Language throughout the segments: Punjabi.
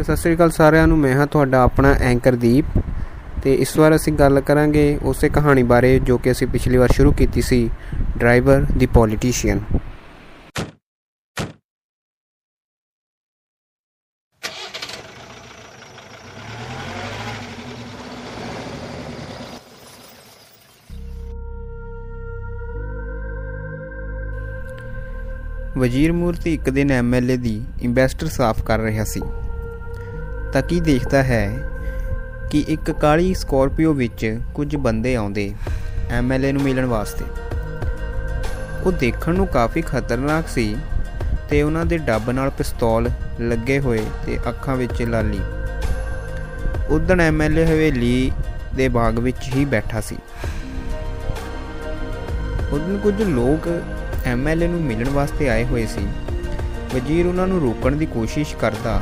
ਤੇ ਸਤਿ ਸ੍ਰੀ ਅਕਾਲ ਸਾਰਿਆਂ ਨੂੰ, ਮੈਂ ਹਾਂ ਤੁਹਾਡਾ ਆਪਣਾ ਐਂਕਰ ਦੀਪ ਤੇ ਇਸ ਵਾਰ ਅਸੀਂ ਗੱਲ ਕਰਾਂਗੇ ਉਸੇ ਕਹਾਣੀ ਬਾਰੇ ਜੋ ਕਿ ਅਸੀਂ ਪਿਛਲੀ ਵਾਰ ਸ਼ੁਰੂ ਕੀਤੀ ਸੀ, ਡਰਾਈਵਰ ਦੀ ਪੋਲੀਟੀਸ਼ੀਅਨ। ਵਜ਼ੀਰ ਮੂਰਤੀ ਇੱਕ ਦਿਨ ਐਮਐਲਏ ਦੀ ਇਨਵੈਸਟਰ ਸਾਫ਼ ਕਰ ਰਿਹਾ ਸੀ। ਤਾਂ ਕੀ ਦੇਖਦਾ ਹੈ ਕਿ ਇੱਕ ਕਾਲੀ ਸਕੋਰਪੀਓ ਵਿੱਚ ਕੁਝ ਬੰਦੇ ਆਉਂਦੇ ਐਮਐਲਏ ਨੂੰ ਮਿਲਣ ਵਾਸਤੇ। ਉਹ ਦੇਖਣ ਨੂੰ ਕਾਫੀ ਖਤਰਨਾਕ ਸੀ ਤੇ ਉਹਨਾਂ ਦੇ ਡੱਬ ਨਾਲ ਪਿਸਤੌਲ ਲੱਗੇ ਹੋਏ ਤੇ ਅੱਖਾਂ ਵਿੱਚ ਲਾਲੀ। ਉਦਣ ਐਮਐਲਏ ਹਵੇਲੀ ਦੇ ਬਾਗ ਵਿੱਚ ਹੀ ਬੈਠਾ ਸੀ। ਉਦੋਂ ਕੁਝ ਲੋਕ ਐਮਐਲਏ ਨੂੰ ਮਿਲਣ ਵਾਸਤੇ ਆਏ ਹੋਏ ਸੀ। ਵਜ਼ੀਰ ਉਹਨਾਂ ਨੂੰ ਰੋਕਣ ਦੀ ਕੋਸ਼ਿਸ਼ ਕਰਦਾ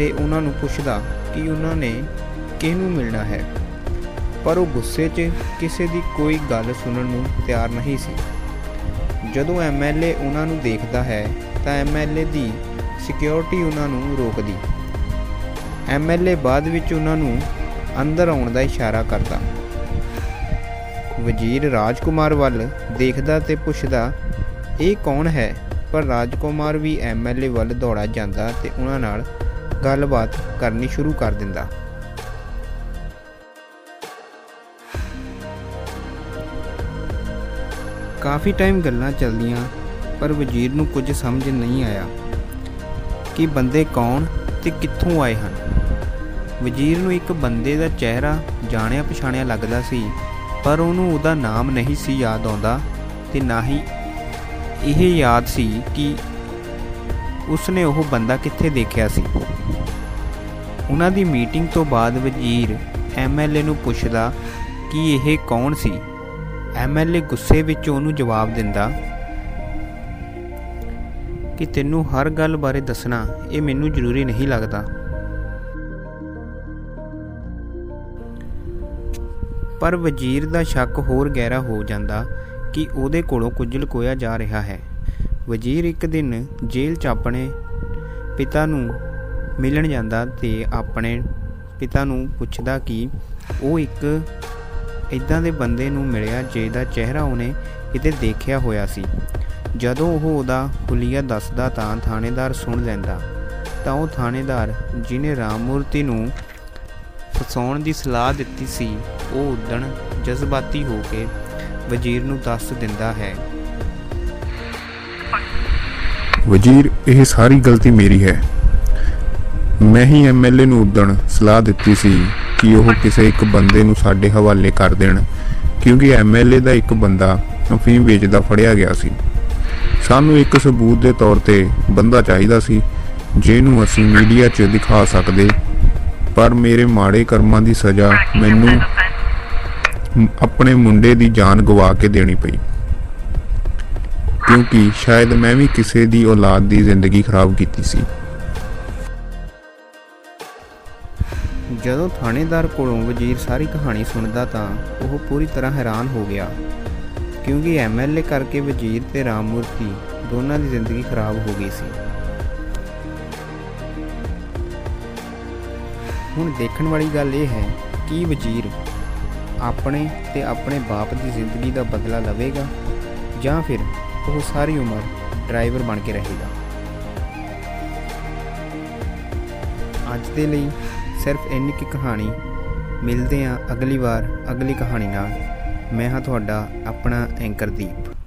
ਤੇ ਉਹਨਾਂ ਨੂੰ ਪੁੱਛਦਾ ਕਿ ਉਹਨਾਂ ਨੇ ਕਿਸ ਨੂੰ ਮਿਲਣਾ ਹੈ। ਪਰ ਉਹ ਗੁੱਸੇ 'ਚ ਕਿਸੇ ਦੀ ਕੋਈ ਗੱਲ ਸੁਣਨ ਨੂੰ ਤਿਆਰ ਨਹੀਂ ਸੀ। ਜਦੋਂ ਐਮਐਲਏ ਉਹਨਾਂ ਨੂੰ ਦੇਖਦਾ ਹੈ, ਤਾਂ ਐਮਐਲਏ ਦੀ ਸਿਕਿਉਰਿਟੀ ਉਹਨਾਂ ਨੂੰ ਰੋਕਦੀ। ਐਮਐਲਏ ਬਾਅਦ ਵਿੱਚ ਉਹਨਾਂ ਨੂੰ ਅੰਦਰ ਆਉਣ ਦਾ ਇਸ਼ਾਰਾ ਕਰਦਾ। ਵਜ਼ੀਰ ਰਾਜਕੁਮਾਰ ਵੱਲ ਦੇਖਦਾ ਤੇ ਪੁੱਛਦਾ, ਇਹ ਕੌਣ ਹੈ? ਪਰ ਰਾਜਕੁਮਾਰ ਵੀ ਐਮਐਲਏ ਵੱਲ ਦੌੜਾ ਜਾਂਦਾ ਤੇ ਉਹਨਾਂ ਨਾਲ ਗੱਲਬਾਤ ਕਰਨੀ ਸ਼ੁਰੂ ਕਰ ਦਿੰਦਾ। ਕਾਫੀ ਟਾਈਮ ਗੱਲਾਂ ਚੱਲਦੀਆਂ, ਪਰ ਵਜ਼ੀਰ ਨੂੰ ਕੁਝ ਸਮਝ ਨਹੀਂ ਆਇਆ ਕਿ ਬੰਦੇ ਕੌਣ ਤੇ ਕਿੱਥੋਂ ਆਏ ਹਨ। ਵਜ਼ੀਰ ਨੂੰ ਇੱਕ ਬੰਦੇ ਦਾ ਚਿਹਰਾ ਜਾਣਿਆ ਪਛਾਣਿਆ ਲੱਗਦਾ ਸੀ, ਪਰ ਉਹਨੂੰ ਉਹਦਾ ਨਾਮ ਨਹੀਂ ਸੀ ਯਾਦ ਆਉਂਦਾ ਤੇ ਨਾ ਹੀ ਇਹ ਯਾਦ ਸੀ ਕਿ ਉਸਨੇ ਉਹ ਬੰਦਾ ਕਿੱਥੇ ਦੇਖਿਆ ਸੀ? ਉਹਨਾਂ ਦੀ ਮੀਟਿੰਗ ਤੋਂ ਬਾਅਦ ਵਜ਼ੀਰ ਐਮਐਲਏ ਨੂੰ ਪੁੱਛਦਾ ਕਿ ਇਹ ਕੌਣ ਸੀ? ਐਮਐਲਏ ਗੁੱਸੇ ਵਿੱਚ ਉਹਨੂੰ ਜਵਾਬ ਦਿੰਦਾ, ਕਿ ਤੈਨੂੰ ਹਰ ਗੱਲ ਬਾਰੇ ਦੱਸਣਾ, ਇਹ ਮੈਨੂੰ ਜ਼ਰੂਰੀ ਨਹੀਂ ਲੱਗਦਾ। ਪਰ ਵਜ਼ੀਰ ਦਾ ਸ਼ੱਕ ਹੋਰ ਗਹਿਰਾ ਹੋ ਜਾਂਦਾ ਕਿ ਉਹਦੇ ਕੋਲੋਂ ਕੁਝ ਲੁਕੋਇਆ ਜਾ ਰਿਹਾ ਹੈ। ਵਜ਼ੀਰ ਇੱਕ ਦਿਨ ਜੇਲ੍ਹ 'ਚ ਆਪਣੇ ਪਿਤਾ ਨੂੰ ਮਿਲਣ ਜਾਂਦਾ ਤੇ ਆਪਣੇ ਪਿਤਾ ਨੂੰ ਪੁੱਛਦਾ ਕਿ ਉਹ ਇੱਕ ਇਦਾਂ ਦੇ ਬੰਦੇ ਨੂੰ ਮਿਲਿਆ ਜਿਹਦਾ ਚਿਹਰਾ ਉਹਨੇ ਕਿਤੇ ਦੇਖਿਆ ਹੋਇਆ ਸੀ। ਜਦੋਂ ਉਹ ਉਹਦਾ ਹੁਲੀਆ ਦੱਸਦਾ ਤਾਂ ਥਾਣੇਦਾਰ ਸੁਣ ਲੈਂਦਾ। ਤਾਂ ਉਹ ਥਾਣੇਦਾਰ ਜਿਨੇ ਰਾਮਮੂਰਤੀ ਨੂੰ ਫਸਾਉਣ ਦੀ ਸਲਾਹ ਦਿੱਤੀ ਸੀ, ਉਹ ਉਦਣ ਜਜ਼ਬਾਤੀ ਹੋ ਕੇ ਵਜ਼ੀਰ ਨੂੰ ਦੱਸ ਦਿੰਦਾ ਹੈ। ਵਜ਼ੀਰ ਇਹ ਸਾਰੀ ਗਲਤੀ ਮੇਰੀ ਹੈ। ਮੈਂ ਹੀ ਐਮਐਲਏ ਨੂੰ ਉਦਣ ਸਲਾਹ ਦਿੱਤੀ ਸੀ ਕਿ ਉਹ ਕਿਸੇ ਇੱਕ ਬੰਦੇ ਨੂੰ ਸਾਡੇ ਹਵਾਲੇ ਕਰ ਦੇਣ ਕਿਉਂਕਿ ਐਮਐਲਏ ਦਾ ਇੱਕ ਬੰਦਾ ਅਫੀਮ ਵੇਚਦਾ ਫੜਿਆ ਗਿਆ ਸੀ। ਸਾਨੂੰ ਇੱਕ ਸਬੂਤ ਦੇ ਤੌਰ ਤੇ ਬੰਦਾ ਚਾਹੀਦਾ ਸੀ ਜਿਹਨੂੰ ਅਸੀਂ ਮੀਡੀਆ 'ਚ ਦਿਖਾ ਸਕਦੇ ਪਰ ਮੇਰੇ ਮਾੜੇ ਕਰਮਾਂ ਦੀ ਸਜ਼ਾ ਮੈਨੂੰ ਆਪਣੇ ਮੁੰਡੇ ਦੀ ਜਾਨ ਗਵਾ ਕੇ ਦੇਣੀ ਪਈ। ਕਿਉਂਕਿ ਸ਼ਾਇਦ ਮੈਂ ਵੀ ਕਿਸੇ ਦੀ ਔਲਾਦ ਦੀ ਜ਼ਿੰਦਗੀ ਖਰਾਬ ਕੀਤੀ ਸੀ। ਜਦੋਂ ਥਾਣੇਦਾਰ ਕੋਲੋਂ ਵਜ਼ੀਰ ਸਾਰੀ ਕਹਾਣੀ ਸੁਣਦਾ ਤਾਂ ਉਹ ਪੂਰੀ ਤਰ੍ਹਾਂ ਹੈਰਾਨ ਹੋ ਗਿਆ, ਕਿਉਂਕਿ ਐਮਐਲਏ ਕਰਕੇ ਵਜ਼ੀਰ ਤੇ ਰਾਮਮੂਰਤੀ ਦੋਨਾਂ ਦੀ ਜ਼ਿੰਦਗੀ ਖਰਾਬ ਹੋ ਗਈ ਸੀ। ਹੁਣ ਦੇਖਣ ਵਾਲੀ ਗੱਲ ਇਹ ਹੈ ਕਿ ਵਜ਼ੀਰ ਆਪਣੇ ਤੇ ਆਪਣੇ ਬਾਪ ਦੀ ਜ਼ਿੰਦਗੀ ਦਾ ਬਦਲਾ ਲਵੇਗਾ ਜਾਂ ਫਿਰ ਉਹ ਸਾਰੀ ਉਮਰ ਡਰਾਈਵਰ ਬਣ ਕੇ ਰਹੇਗਾ। ਅੱਜ ਦੇ ਲਈ ਸਿਰਫ ਇੰਨੀ ਕੀ ਕਹਾਣੀ। ਮਿਲਦੇ ਹਾਂ ਅਗਲੀ ਵਾਰ ਅਗਲੀ ਕਹਾਣੀ ਨਾਲ। ਮੈਂ ਹਾਂ ਤੁਹਾਡਾ ਆਪਣਾ ਐਂਕਰ ਦੀਪ।